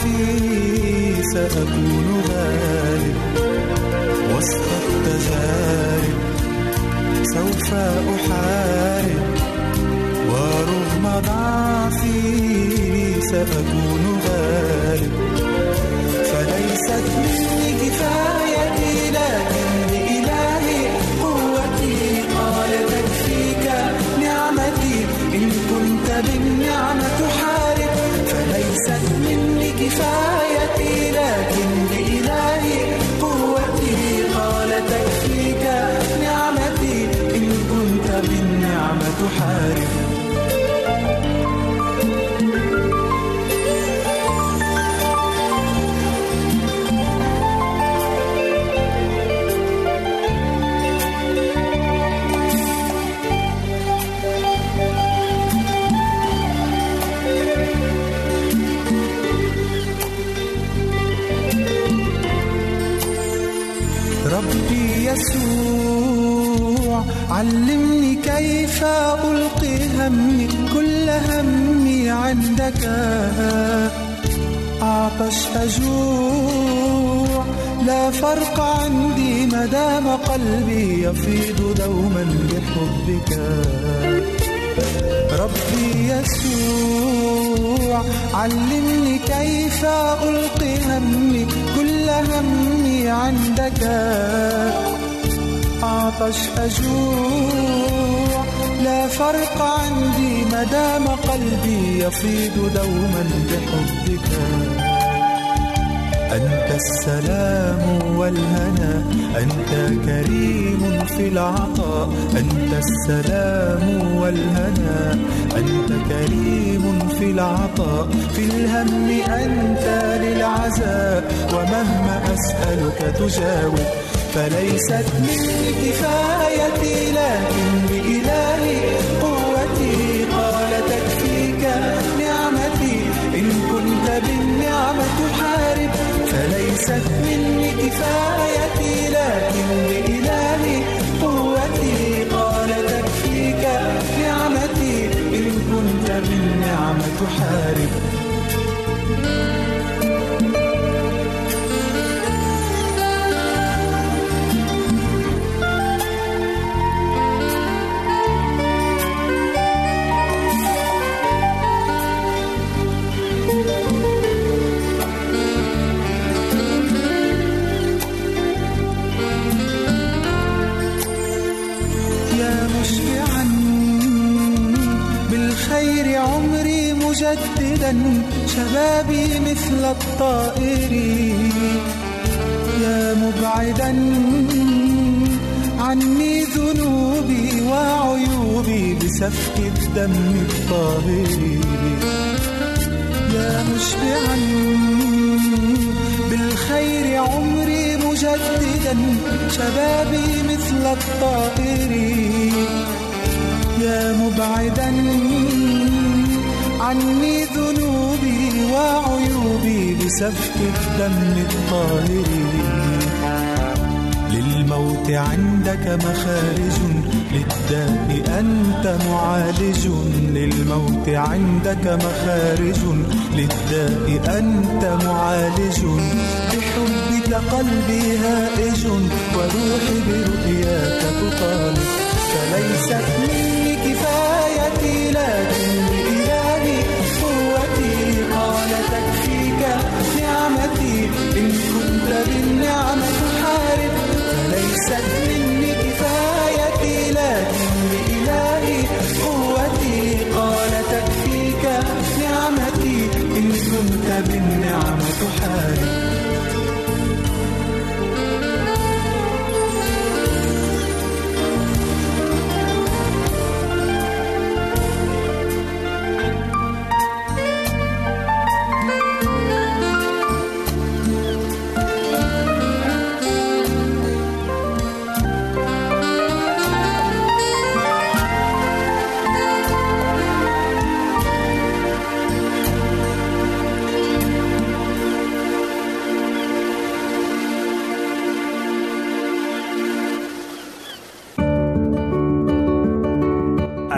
نفسي سأكون غالب وسط التجارب سوف أحارب ورغم ضعفي سأكون غالب. فليست مني كفايتي لكن 25 الوعد. علمني كيف ألقي همي كل همي عندك أعطش أجوع لا فرق عندي مدام قلبي يفيض دوما بحبك ربي يسوع علمني كيف ألقي همي كل همي عندك عطش أجوع. لا فرق عندي مدام قلبي يفيض دوما بحبك. أنت السلام والهنا أنت كريم في العطاء. أنت السلام والهنا أنت كريم في العطاء. في الهم أنت للعزاء ومهما أسألك تجاوب. فليست مني كفايتي لكن بإلهي قوتي قال تكفيك نعمتي. إن كنت بالنعمة تحارب فليست مني كفايتي لكن بإلهي قوتي قال تكفيك نعمتي. إن كنت بالنعمة تحارب مجددا شبابي مثل الطائر. يا مبعدا عني ذنوبي وعيوبي بسفك الدم الطاهر. يا مشبعا بالخير عمري مجددا شبابي مثل الطائر. يا مبعدا عني ذنوبي وعيوبي بسفك الدم الطاهر. للموت عندك مخارج للداء أنت معالج. للموت عندك مخارج للداء أنت معالج. بحبك قلبي هائج وروحي برؤياك تطالب. فليست مني كفايتي لكن فليست مني كفايتي لكن قوتي قال تكفيك نعمتي إن كنت بالنعمة تحارب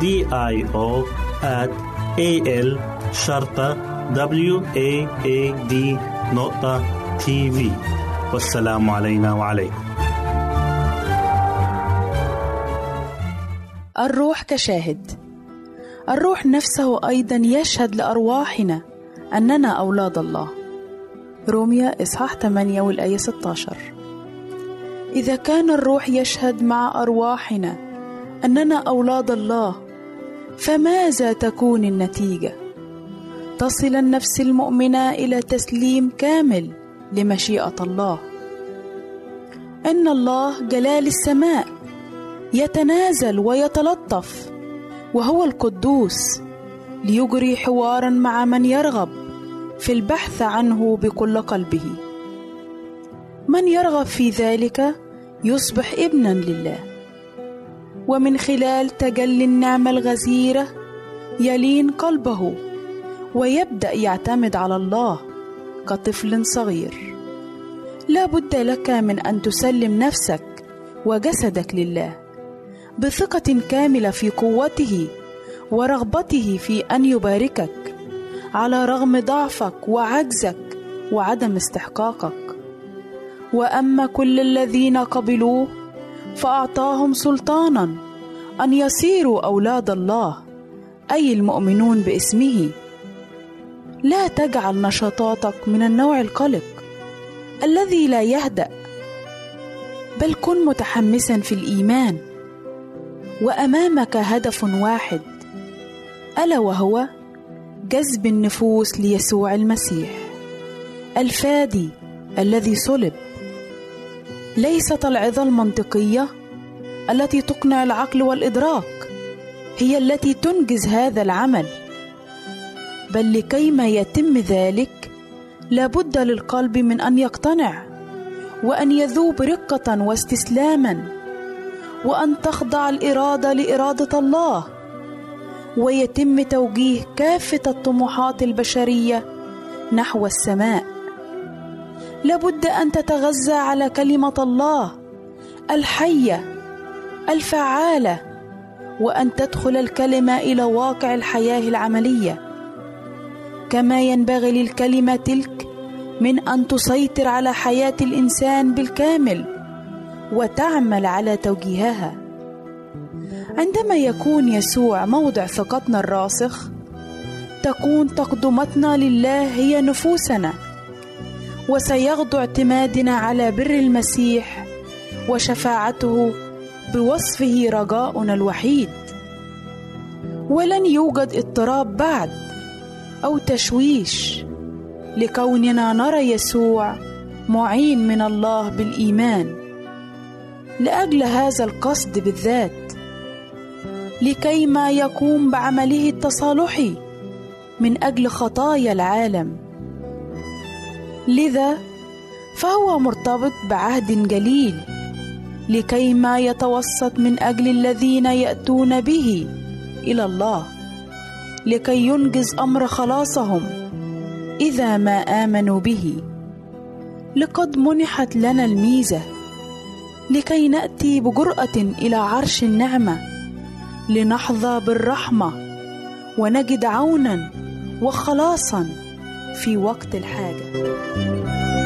O at A L شرطة W A A D نقطة تي في والسلام علينا وعليكم. الروح كشاهد. الروح نفسه أيضا يشهد لأرواحنا أننا أولاد الله. روميا إصحاح 8 والآية 16 إذا كان الروح يشهد مع أرواحنا أننا أولاد الله فماذا تكون النتيجة؟ تصل النفس المؤمنة إلى تسليم كامل لمشيئة الله. أن الله جلال السماء يتنازل ويتلطف وهو القدوس ليجري حوارا مع من يرغب في البحث عنه بكل قلبه. من يرغب في ذلك؟ يصبح ابنا لله. ومن خلال تجلي النعمه الغزيرة يلين قلبه ويبدأ يعتمد على الله كطفل صغير. لا بد لك من أن تسلم نفسك وجسدك لله بثقة كاملة في قوته ورغبته في أن يباركك على رغم ضعفك وعجزك وعدم استحقاقك. وأما كل الذين قبلوه فأعطاهم سلطانا أن يصيروا أولاد الله أي المؤمنون باسمه. لا تجعل نشاطاتك من النوع القلق الذي لا يهدأ بل كن متحمسا في الإيمان. وأمامك هدف واحد ألا وهو جذب النفوس ليسوع المسيح الفادي الذي صلب. ليست العظة المنطقية التي تقنع العقل والإدراك هي التي تنجز هذا العمل. بل لكيما يتم ذلك لابد للقلب من أن يقتنع وأن يذوب رقة واستسلاما وأن تخضع الإرادة لإرادة الله. ويتم توجيه كافة الطموحات البشرية نحو السماء. لابد أن تتغذى على كلمة الله الحية الفعالة وأن تدخل الكلمة إلى واقع الحياة العملية. كما ينبغي للكلمة تلك من أن تسيطر على حياة الإنسان بالكامل وتعمل على توجيهها. عندما يكون يسوع موضع ثقتنا الراسخ تكون تقدمتنا لله هي نفوسنا. وسيغدو اعتمادنا على بر المسيح وشفاعته بوصفه رجاؤنا الوحيد. ولن يوجد اضطراب بعد أو تشويش لكوننا نرى يسوع معين من الله بالإيمان لأجل هذا القصد بالذات لكي ما يقوم بعمله التصالحي من أجل خطايا العالم. لذا فهو مرتبط بعهد جليل لكي ما يتوسط من أجل الذين يأتون به إلى الله لكي ينجز أمر خلاصهم إذا ما آمنوا به. لقد منحت لنا الميزة لكي نأتي بجراه إلى عرش النعمة لنحظى بالرحمة ونجد عونا وخلاصا في وقت الحاجة.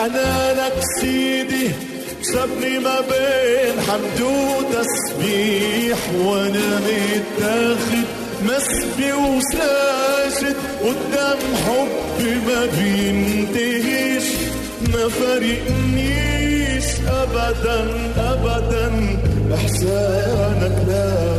حنانك سيدي سابني ما بين حمد وتسبيح وأنا متاخد مسبي وساجد قدام حبي ما بينتهيش ما فارقنيش ابدا ابدا إحسانك لا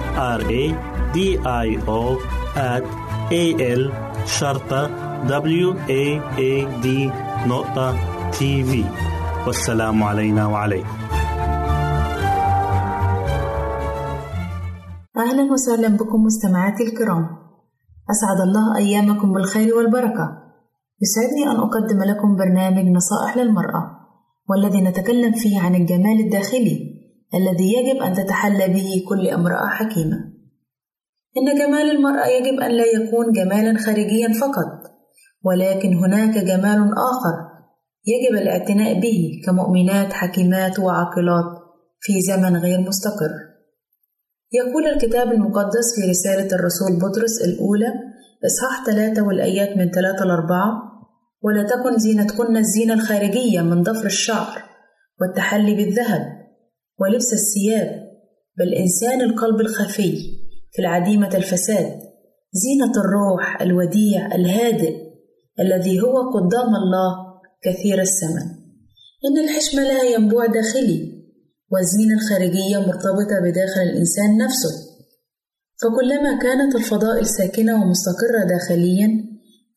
R A D I O at A L شرطة W A A D نقطة تي في والسلام علينا وعليكم. أهلا وسهلا بكم مستمعاتي الكرام. أسعد الله أيامكم بالخير والبركة. يسعدني أن أقدم لكم برنامج نصائح للمرأة والذي نتكلم فيه عن الجمال الداخلي. الذي يجب أن تتحلى به كل امرأة حكيمة. إن جمال المرأة يجب أن لا يكون جمالا خارجيا فقط ولكن هناك جمال آخر يجب الاعتناء به كمؤمنات حكيمات وعاقلات في زمن غير مستقر. يقول الكتاب المقدس في رسالة الرسول بطرس الأولى إصحاح ثلاثة والآيات من ثلاثة لأربعة ولا تكن زينتكن الزينة الخارجية من ضفر الشعر والتحلي بالذهب ولبس الثياب بل إنسان القلب الخفي في العديمة الفساد زينة الروح الوديع الهادئ الذي هو قدام الله كثير الثمن إن الحشمة لها ينبوع داخلي والزينة الخارجية مرتبطة بداخل الإنسان نفسه. فكلما كانت الفضائل ساكنة ومستقرة داخليا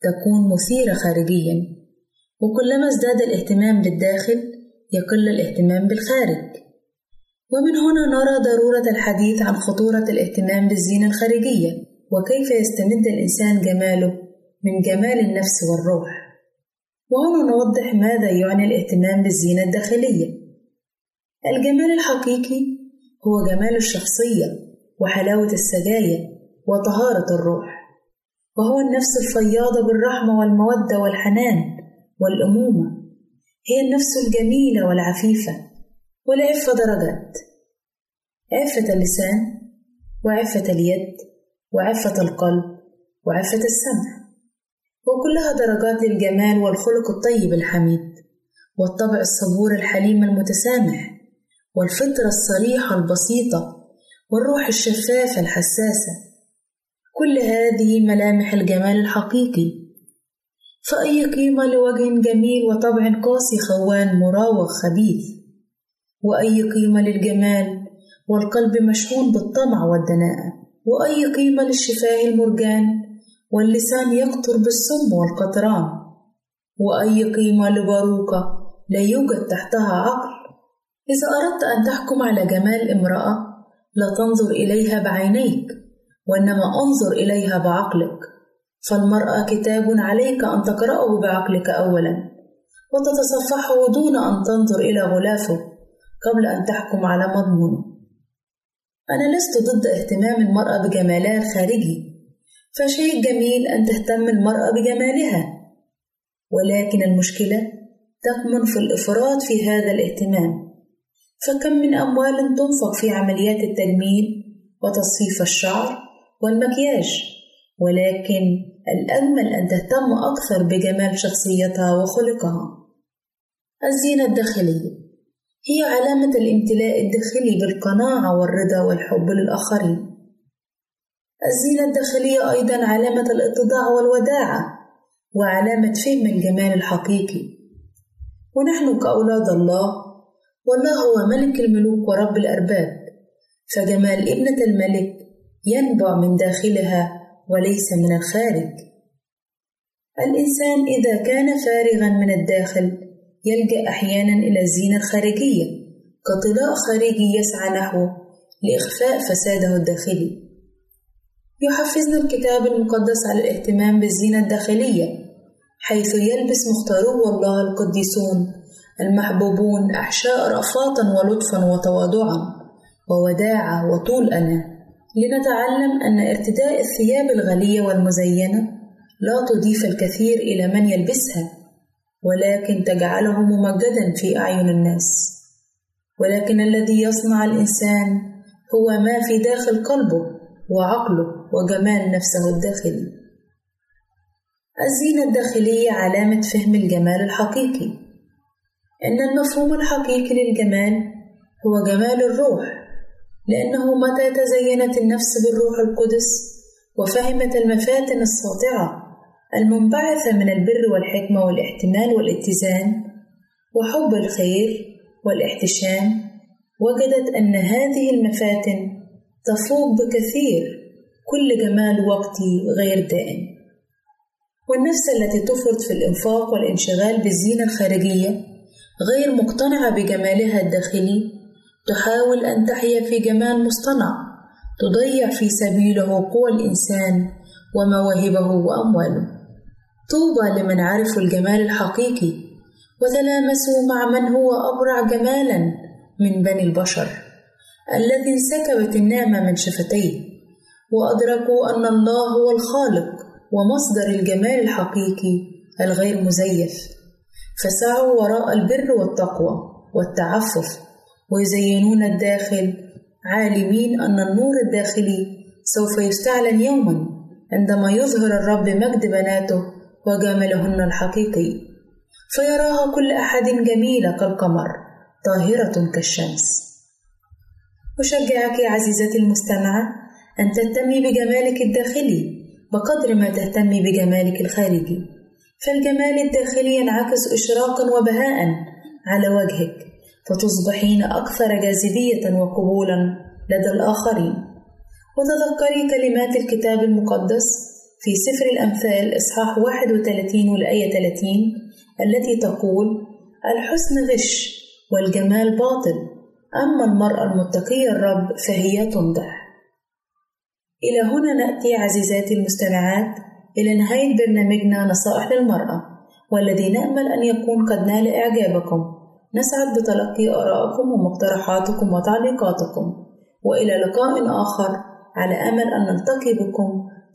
تكون مثيرة خارجيا. وكلما ازداد الاهتمام بالداخل يقل الاهتمام بالخارج. ومن هنا نرى ضرورة الحديث عن خطورة الاهتمام بالزينة الخارجية وكيف يستمد الإنسان جماله من جمال النفس والروح. وهنا نوضح ماذا يعني الاهتمام بالزينة الداخلية. الجمال الحقيقي هو جمال الشخصية وحلاوة السجايا وطهارة الروح. وهو النفس الفياضة بالرحمة والمودة والحنان والأمومة. هي النفس الجميلة والعفيفة والعفة درجات. عفة اللسان وعفة اليد وعفة القلب وعفة السمع. وكلها درجات للجمال والخلق الطيب الحميد والطبع الصبور الحليم المتسامح والفطرة الصريحة البسيطة والروح الشفافة الحساسة. كل هذه ملامح الجمال الحقيقي. فأي قيمة لوجه جميل وطبع قاسي خوان مراوغ خبيث؟ وأي قيمة للجمال والقلب مشحون بالطمع والدناءة وأي قيمة للشفاه المرجان واللسان يقطر بالسم والقطران. وأي قيمة لباروكة لا يوجد تحتها عقل. إذا أردت أن تحكم على جمال امرأة لا تنظر إليها بعينيك وإنما انظر إليها بعقلك. فالمرأة كتاب عليك أن تقرأه بعقلك أولا وتتصفحه دون أن تنظر إلى غلافه قبل أن تحكم على مضمونه. أنا لست ضد اهتمام المرأة بجمالها الخارجي. فشيء جميل أن تهتم المرأة بجمالها. ولكن المشكلة تكمن في الإفراط في هذا الاهتمام. فكم من أموال تنفق في عمليات التجميل وتصفيف الشعر والمكياج. ولكن الأجمل أن تهتم أكثر بجمال شخصيتها وخلقها. الزينة الداخلية. هي علامة الامتلاء الداخلي بالقناعة والرضا والحب للآخرين. الزينة الداخلية أيضا علامة الإتضاع والوداعة وعلامة فهم الجمال الحقيقي. ونحن كأولاد الله والله هو ملك الملوك ورب الأرباب. فجمال ابنة الملك ينبع من داخلها وليس من الخارج. الإنسان إذا كان فارغا من الداخل يلجأ أحيانا إلى الزينة الخارجية كطلاء خارجي يسعى نحوه لإخفاء فساده الداخلي. يحفزنا الكتاب المقدس على الاهتمام بالزينة الداخلية حيث يلبس مختارو الله القديسون المحبوبون أحشاء رأفاتا ولطفا وتواضعا ووداعة وطول أنا. لنتعلم أن ارتداء الثياب الغالية والمزينة لا تضيف الكثير إلى من يلبسها. ولكن تجعله ممجدا في أعين الناس. ولكن الذي يصنع الإنسان هو ما في داخل قلبه وعقله وجمال نفسه الداخلي. الزينة الداخلية علامة فهم الجمال الحقيقي. إن المفهوم الحقيقي للجمال هو جمال الروح لأنه متى تزينت النفس بالروح القدس وفهمت المفاتن الساطعة المنبعثة من البر والحكمة والإحتمال والاتزان وحب الخير والإحتشام وجدت أن هذه المفاتن تفوق بكثير كل جمال وقتي غير دائم. والنفس التي تفرط في الإنفاق والانشغال بالزينة الخارجية غير مقتنعة بجمالها الداخلي تحاول أن تحيا في جمال مصطنع تضيع في سبيله قوى الإنسان ومواهبه وأمواله. طوبى لمن عرفوا الجمال الحقيقي وتلامسوا مع من هو أبرع جمالا من بني البشر الذي انسكبت النعمة من شفتيه وأدركوا أن الله هو الخالق ومصدر الجمال الحقيقي الغير مزيف. فسعوا وراء البر والتقوى والتعفف ويزينون الداخل عالمين أن النور الداخلي سوف يستعلن يوما عندما يظهر الرب مجد بناته وجمالهن الحقيقي. فيراها كل أحد جميلة كالقمر طاهرة كالشمس. أشجعك عزيزتي المستمعة أن تهتمي بجمالك الداخلي بقدر ما تهتمي بجمالك الخارجي. فالجمال الداخلي ينعكس إشراقا وبهاء على وجهك فتصبحين أكثر جاذبية وقبولا لدى الآخرين. وتذكري كلمات الكتاب المقدس في سفر الأمثال إصحاح 31 والآية 30 التي تقول الحسن غش والجمال باطل أما المرأة المتقية الرب فهي تمدح إلى هنا نأتي عزيزاتي المستمعات إلى نهاية برنامجنا نصائح للمرأة والذي نأمل أن يكون قد نال إعجابكم. نسعد بتلقي آرائكم ومقترحاتكم وتعليقاتكم وإلى لقاء آخر على أمل أن نلتقي بكم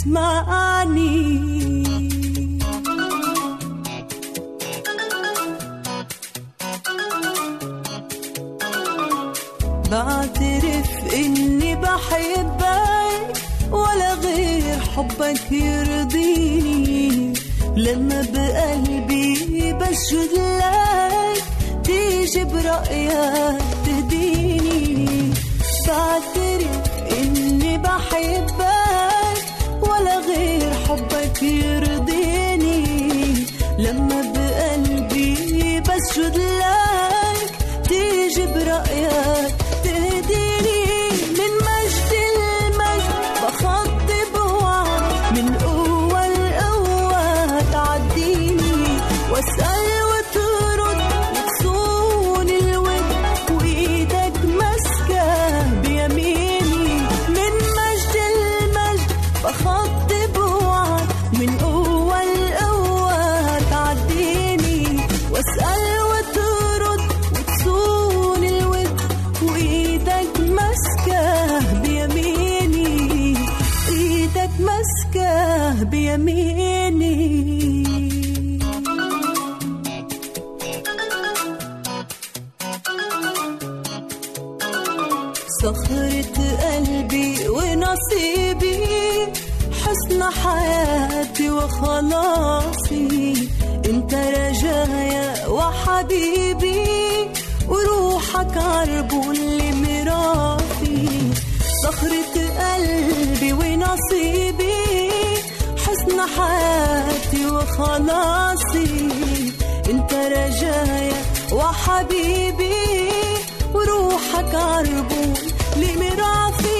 بصلي بتسمعني بعترف إني بحبك ولا غير حبك يرضيني. لما بقلبي بسجد لك تيجي برأيك حبك يرضيني وحبيبي وروحك عربون لميراثي. صخرة قلبي ونصيبي حسن حياتي وخلاصي. انت رجايا وحبيبي وروحك عربون لميراثي.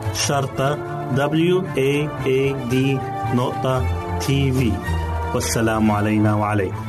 شرطة W A A D نقطة تي في والسلام علينا وعليكم.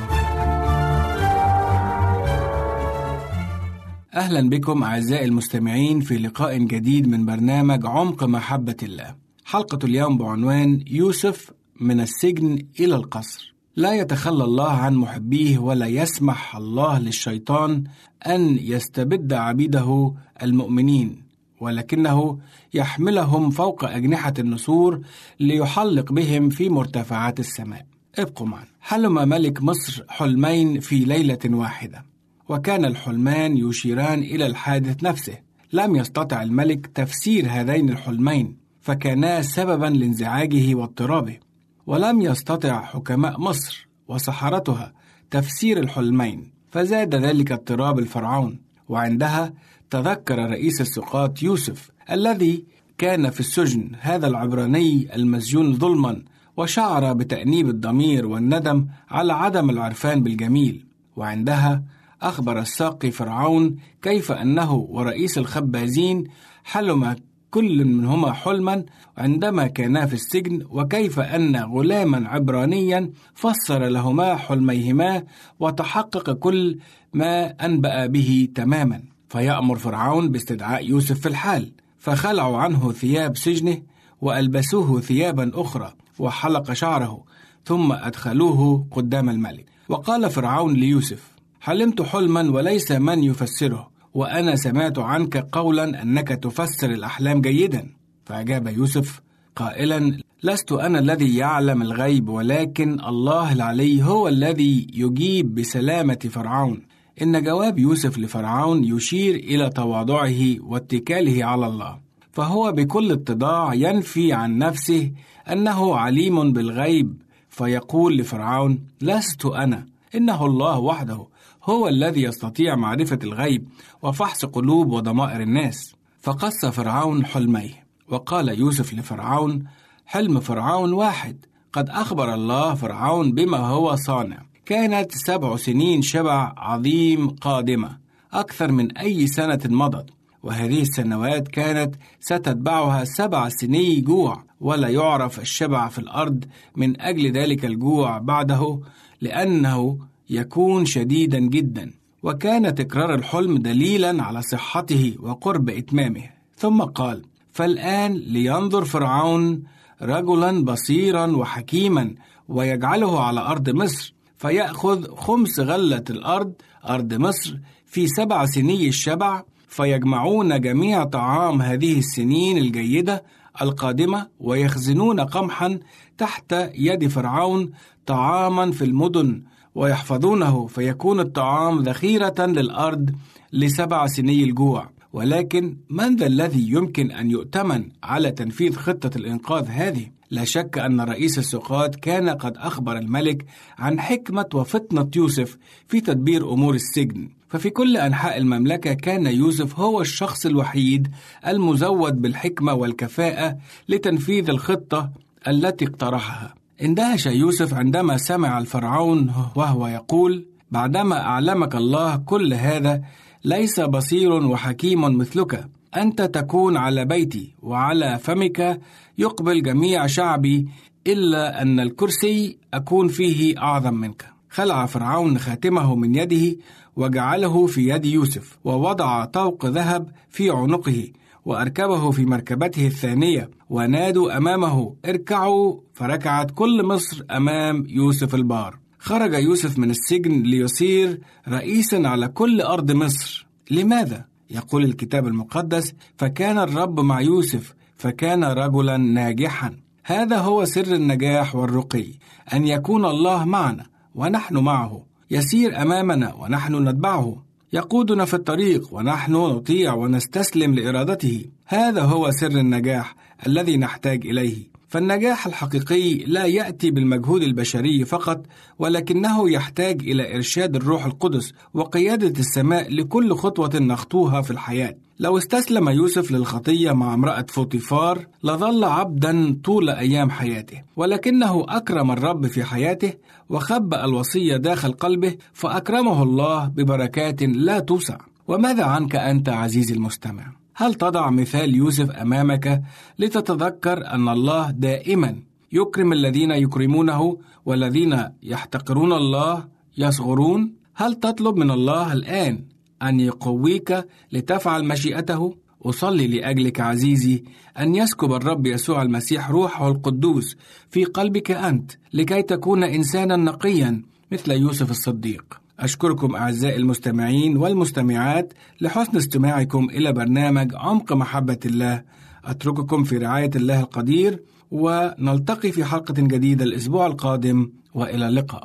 أهلا بكم أعزائي المستمعين في لقاء جديد من برنامج عمق محبة الله. حلقة اليوم بعنوان يوسف من السجن إلى القصر. لا يتخلى الله عن محبيه ولا يسمح الله للشيطان أن يستبد عبيده المؤمنين. ولكنه يحملهم فوق أجنحة النسور ليحلق بهم في مرتفعات السماء. ابقوا معنا. حلم ملك مصر حلمين في ليلة واحدة. وكان الحلمان يشيران إلى الحادث نفسه. لم يستطع الملك تفسير هذين الحلمين فكانا سببا لانزعاجه واضطرابه. ولم يستطع حكماء مصر وسحرتها تفسير الحلمين فزاد ذلك اضطراب الفرعون. وعندها تذكر رئيس السقاط يوسف الذي كان في السجن هذا العبراني المسجون ظلما وشعر بتأنيب الضمير والندم على عدم العرفان بالجميل. وعندها أخبر الساقي فرعون كيف أنه ورئيس الخبازين حلم كل منهما حلما عندما كانا في السجن وكيف أن غلاما عبرانيا فسر لهما حلميهما وتحقق كل ما أنبأ به تماما. فيأمر فرعون باستدعاء يوسف في الحال فخلعوا عنه ثياب سجنه وألبسوه ثيابا أخرى وحلق شعره ثم أدخلوه قدام الملك. وقال فرعون ليوسف حلمت حلما وليس من يفسره وأنا سمعت عنك قولا أنك تفسر الأحلام جيدا. فأجاب يوسف قائلا لست أنا الذي يعلم الغيب ولكن الله العلي هو الذي يجيب بسلامة فرعون. إن جواب يوسف لفرعون يشير إلى تواضعه واتكاله على الله فهو بكل اتضاع ينفي عن نفسه أنه عليم بالغيب فيقول لفرعون لست أنا إنه الله وحده هو الذي يستطيع معرفة الغيب وفحص قلوب وضمائر الناس. فقص فرعون حلميه وقال يوسف لفرعون حلم فرعون واحد قد أخبر الله فرعون بما هو صانع. كانت سبع سنين شبع عظيم قادمة أكثر من أي سنة مضت وهذه السنوات كانت ستتبعها سبع سني جوع ولا يعرف الشبع في الأرض من أجل ذلك الجوع بعده لأنه يكون شديدا جدا وكان تكرار الحلم دليلا على صحته وقرب إتمامه. ثم قال فالآن لينظر فرعون رجلا بصيرا وحكيما ويجعله على أرض مصر فيأخذ خمس غلة الأرض أرض مصر في سبع سني الشبع فيجمعون جميع طعام هذه السنين الجيدة القادمة ويخزنون قمحا تحت يد فرعون طعاما في المدن ويحفظونه فيكون الطعام ذخيرة للأرض لسبع سني الجوع. ولكن من ذا الذي يمكن أن يؤتمن على تنفيذ خطة الإنقاذ هذه؟ لا شك أن رئيس السقاط كان قد أخبر الملك عن حكمة وفطنة يوسف في تدبير أمور السجن ففي كل أنحاء المملكة كان يوسف هو الشخص الوحيد المزود بالحكمة والكفاءة لتنفيذ الخطة التي اقترحها اندهش يوسف عندما سمع الفرعون وهو يقول بعدما أعلمك الله كل هذا ليس بصير وحكيم مثلك. أنت تكون على بيتي وعلى فمك يقبل جميع شعبي إلا أن الكرسي أكون فيه أعظم منك. خلع فرعون خاتمه من يده وجعله في يد يوسف ووضع طوق ذهب في عنقه وأركبه في مركبته الثانية ونادوا أمامه اركعوا! فركعت كل مصر أمام يوسف البار. خرج يوسف من السجن ليصير رئيسا على كل أرض مصر. لماذا؟ يقول الكتاب المقدس فكان الرب مع يوسف فكان رجلا ناجحا. هذا هو سر النجاح والرقي أن يكون الله معنا ونحن معه يسير أمامنا ونحن نتبعه يقودنا في الطريق ونحن نطيع ونستسلم لإرادته. هذا هو سر النجاح الذي نحتاج إليه. فالنجاح الحقيقي لا يأتي بالمجهود البشري فقط ولكنه يحتاج إلى إرشاد الروح القدس وقيادة السماء لكل خطوة نخطوها في الحياة. لو استسلم يوسف للخطية مع امرأة فوطيفار لظل عبدا طول أيام حياته. ولكنه أكرم الرب في حياته وخبأ الوصية داخل قلبه فأكرمه الله ببركات لا توسع. وماذا عنك أنت عزيزي المستمع؟ هل تضع مثال يوسف أمامك لتتذكر أن الله دائما يكرم الذين يكرمونه والذين يحتقرون الله يصغرون هل تطلب من الله الآن أن يقويك لتفعل مشيئته؟ أصلي لأجلك عزيزي أن يسكب الرب يسوع المسيح روحه القدوس في قلبك أنت لكي تكون إنسانا نقيا مثل يوسف الصديق. أشكركم أعزائي المستمعين والمستمعات لحسن استماعكم إلى برنامج عمق محبة الله. أترككم في رعاية الله القدير ونلتقي في حلقة جديدة الأسبوع القادم وإلى اللقاء.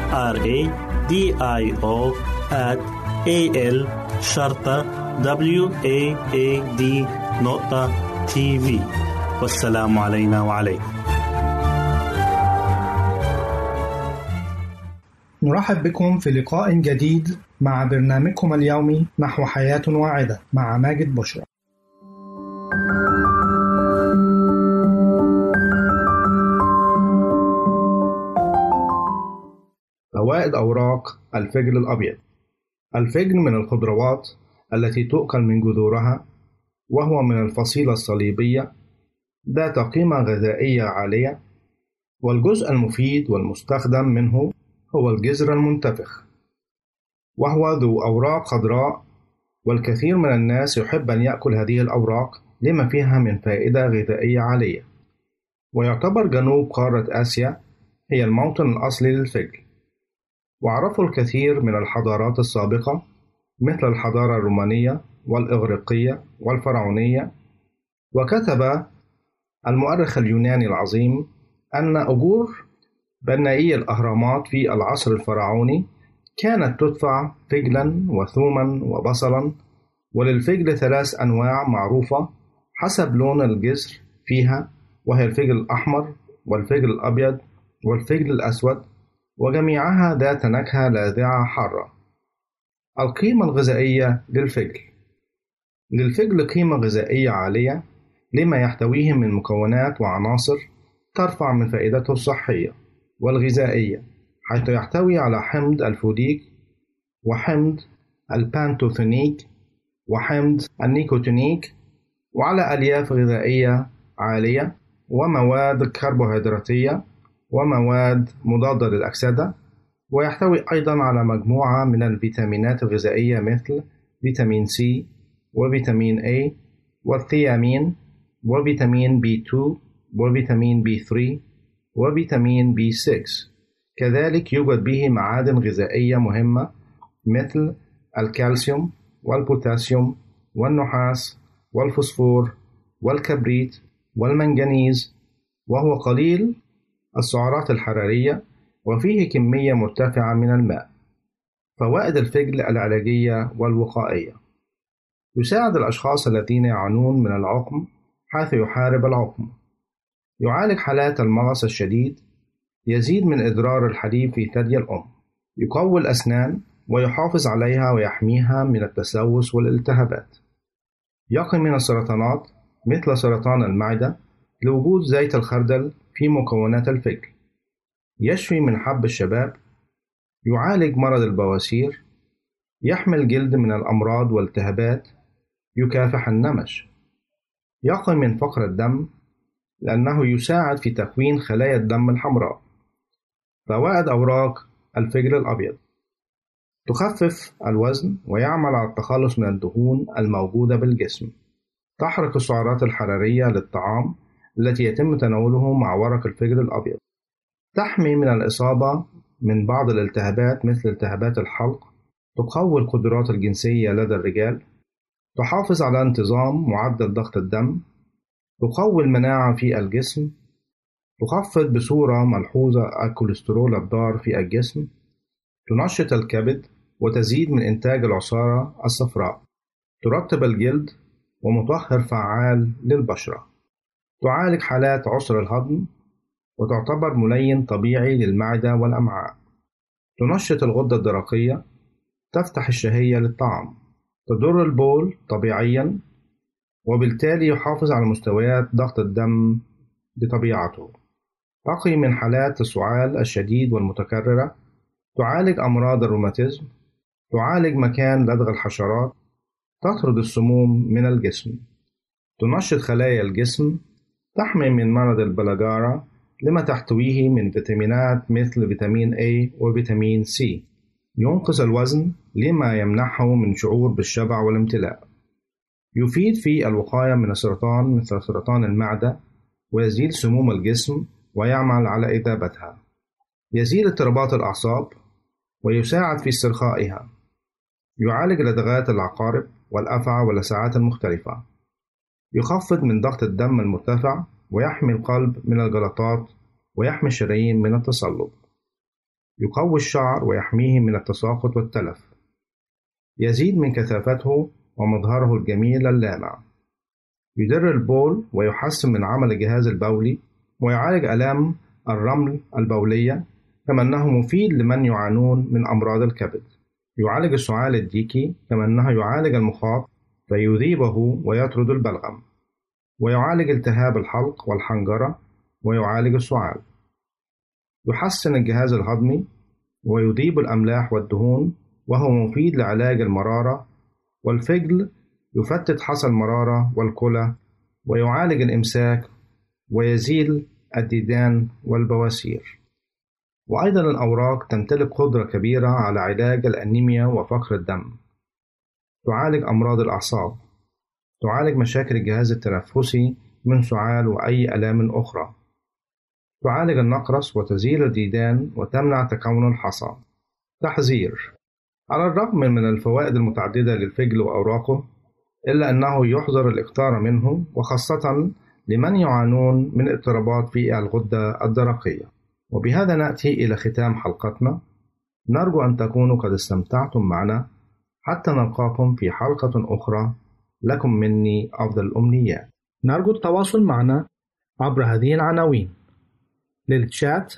R A D I O at A L شرطة W A A D نقطة تي في والسلام علينا وعليكم نرحب بكم في لقاء جديد مع برنامجكم اليومي نحو حياة واعدة مع ماجد بشرى. فوائد أوراق الفجل الأبيض. الفجل من الخضروات التي تؤكل من جذورها وهو من الفصيلة الصليبية ذات قيمة غذائية عالية والجزء المفيد والمستخدم منه هو الجذر المنتفخ وهو ذو أوراق خضراء والكثير من الناس يحب أن يأكل هذه الأوراق لما فيها من فائدة غذائية عالية. ويعتبر جنوب قارة آسيا هي الموطن الأصلي للفجل وعرفوا الكثير من الحضارات السابقة مثل الحضارة الرومانية والإغريقية والفرعونية. وكتب المؤرخ اليوناني العظيم أن أجور بنائي الأهرامات في العصر الفرعوني كانت تدفع فجلا وثوما وبصلا وللفجل ثلاث أنواع معروفة حسب لون الجسر فيها وهي الفجل الأحمر والفجل الأبيض والفجل الأسود. وجميعها ذات نكهة لاذعة حارة. القيمة الغذائية للفجل. للفجل قيمة غذائية عالية لما يحتويه من مكونات وعناصر ترفع من فائدته الصحية والغذائية حيث يحتوي على حمض الفوديك وحمض البانتوثينيك وحمض النيكوتينيك وعلى ألياف غذائية عالية ومواد كربوهيدراتية ومواد مضادة للأكسدة ويحتوي أيضا على مجموعة من الفيتامينات الغذائية مثل فيتامين C وفيتامين A والثيامين وفيتامين B2 وفيتامين B3 وفيتامين B6 كذلك يوجد به معادن غذائية مهمة مثل الكالسيوم والبوتاسيوم والنحاس والفوسفور والكبريت والمنجنيز وهو قليل السعرات الحرارية وفيه كمية مرتفعة من الماء فوائد الفجل العلاجية والوقائية. يساعد الأشخاص الذين يعانون من العقم حيث يحارب العقم. يعالج حالات المغص الشديد يزيد من إدرار الحليب في ثدي الأم. يقوي الأسنان ويحافظ عليها ويحميها من التسوس والالتهابات. يقي من السرطانات مثل سرطان المعدة لوجود زيت الخردل في مكونات الفجل يشفي من حب الشباب يعالج مرض البواسير يحمي الجلد من الأمراض والالتهابات يكافح النمش يقي من فقر الدم لأنه يساعد في تكوين خلايا الدم الحمراء. فوائد أوراق الفجل الأبيض. تخفف الوزن ويعمل على التخلص من الدهون الموجودة بالجسم. تحرق السعرات الحرارية للطعام التي يتم تناوله مع ورق الفجل الأبيض. تحمي من الإصابة من بعض الالتهابات مثل التهابات الحلق تقوي القدرات الجنسية لدى الرجال تحافظ على انتظام معدل ضغط الدم تقوي المناعة في الجسم تخفض بصورة ملحوظة الكوليسترول الضار في الجسم تنشط الكبد وتزيد من إنتاج العصارة الصفراء ترطب الجلد ومطهر فعال للبشرة. تعالج حالات عسر الهضم وتعتبر ملين طبيعي للمعدة والأمعاء. تنشط الغدة الدرقية تفتح الشهية للطعام تضر البول طبيعيا وبالتالي يحافظ على مستويات ضغط الدم بطبيعته. تقي من حالات السعال الشديد والمتكررة تعالج أمراض الروماتيزم تعالج مكان لدغ الحشرات تطرد السموم من الجسم. تنشط خلايا الجسم تحمي من مرض البلاجارا لما تحتويه من فيتامينات مثل فيتامين A وفيتامين C. ينقص الوزن لما يمنحه من شعور بالشبع والامتلاء. يفيد في الوقاية من السرطان مثل سرطان المعدة ويزيل سموم الجسم ويعمل على إذابتها. يزيل اضطرابات الأعصاب ويساعد في استرخائها. يعالج لدغات العقارب والأفعى واللسعات المختلفة. يخفض من ضغط الدم المرتفع ويحمي القلب من الجلطات ويحمي الشرايين من التصلب. يقوي الشعر ويحميه من التساقط والتلف. يزيد من كثافته ومظهره الجميل اللامع. يدر البول ويحسن من عمل الجهاز البولي ويعالج آلام الرمل البولية كما أنه مفيد لمن يعانون من أمراض الكبد. يعالج السعال الديكي كما أنه يعالج المخاط فيذيبه ويطرد البلغم ويعالج التهاب الحلق والحنجرة ويعالج السعال. يحسن الجهاز الهضمي ويذيب الأملاح والدهون وهو مفيد لعلاج المرارة والفجل يفتت حصى المرارة والكلى ويعالج الإمساك ويزيل الديدان والبواسير. وأيضا الأوراق تمتلك قدرة كبيرة على علاج الأنيميا وفقر الدم. تعالج أمراض الأعصاب. تعالج مشاكل الجهاز التنفسي من سعال وأي آلام أخرى. تعالج النقرس وتزيل الديدان وتمنع تكون الحصى. تحذير على الرغم من الفوائد المتعددة للفجل وأوراقه إلا أنه يحظر الإكثار منه وخاصة لمن يعانون من اضطرابات في الغدة الدرقية. وبهذا نأتي إلى ختام حلقتنا. نرجو أن تكونوا قد استمتعتم معنا. حتى نلقاكم في حلقة أخرى. لكم مني أفضل الأمنيات. نرجو التواصل معنا عبر هذه العناوين. للتشات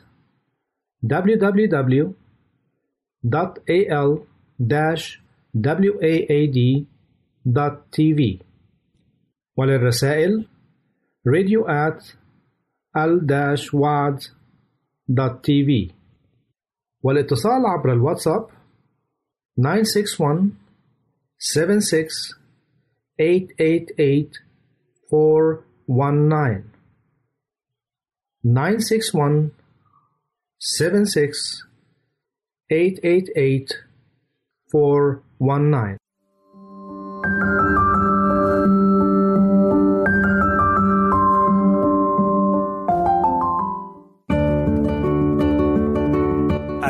www.al-waad.tv وللرسائل radio at al-waad.tv والاتصال عبر الواتساب nine six one seven six eight eight eight four one nine. nine six one seven six eight eight eight four one nine.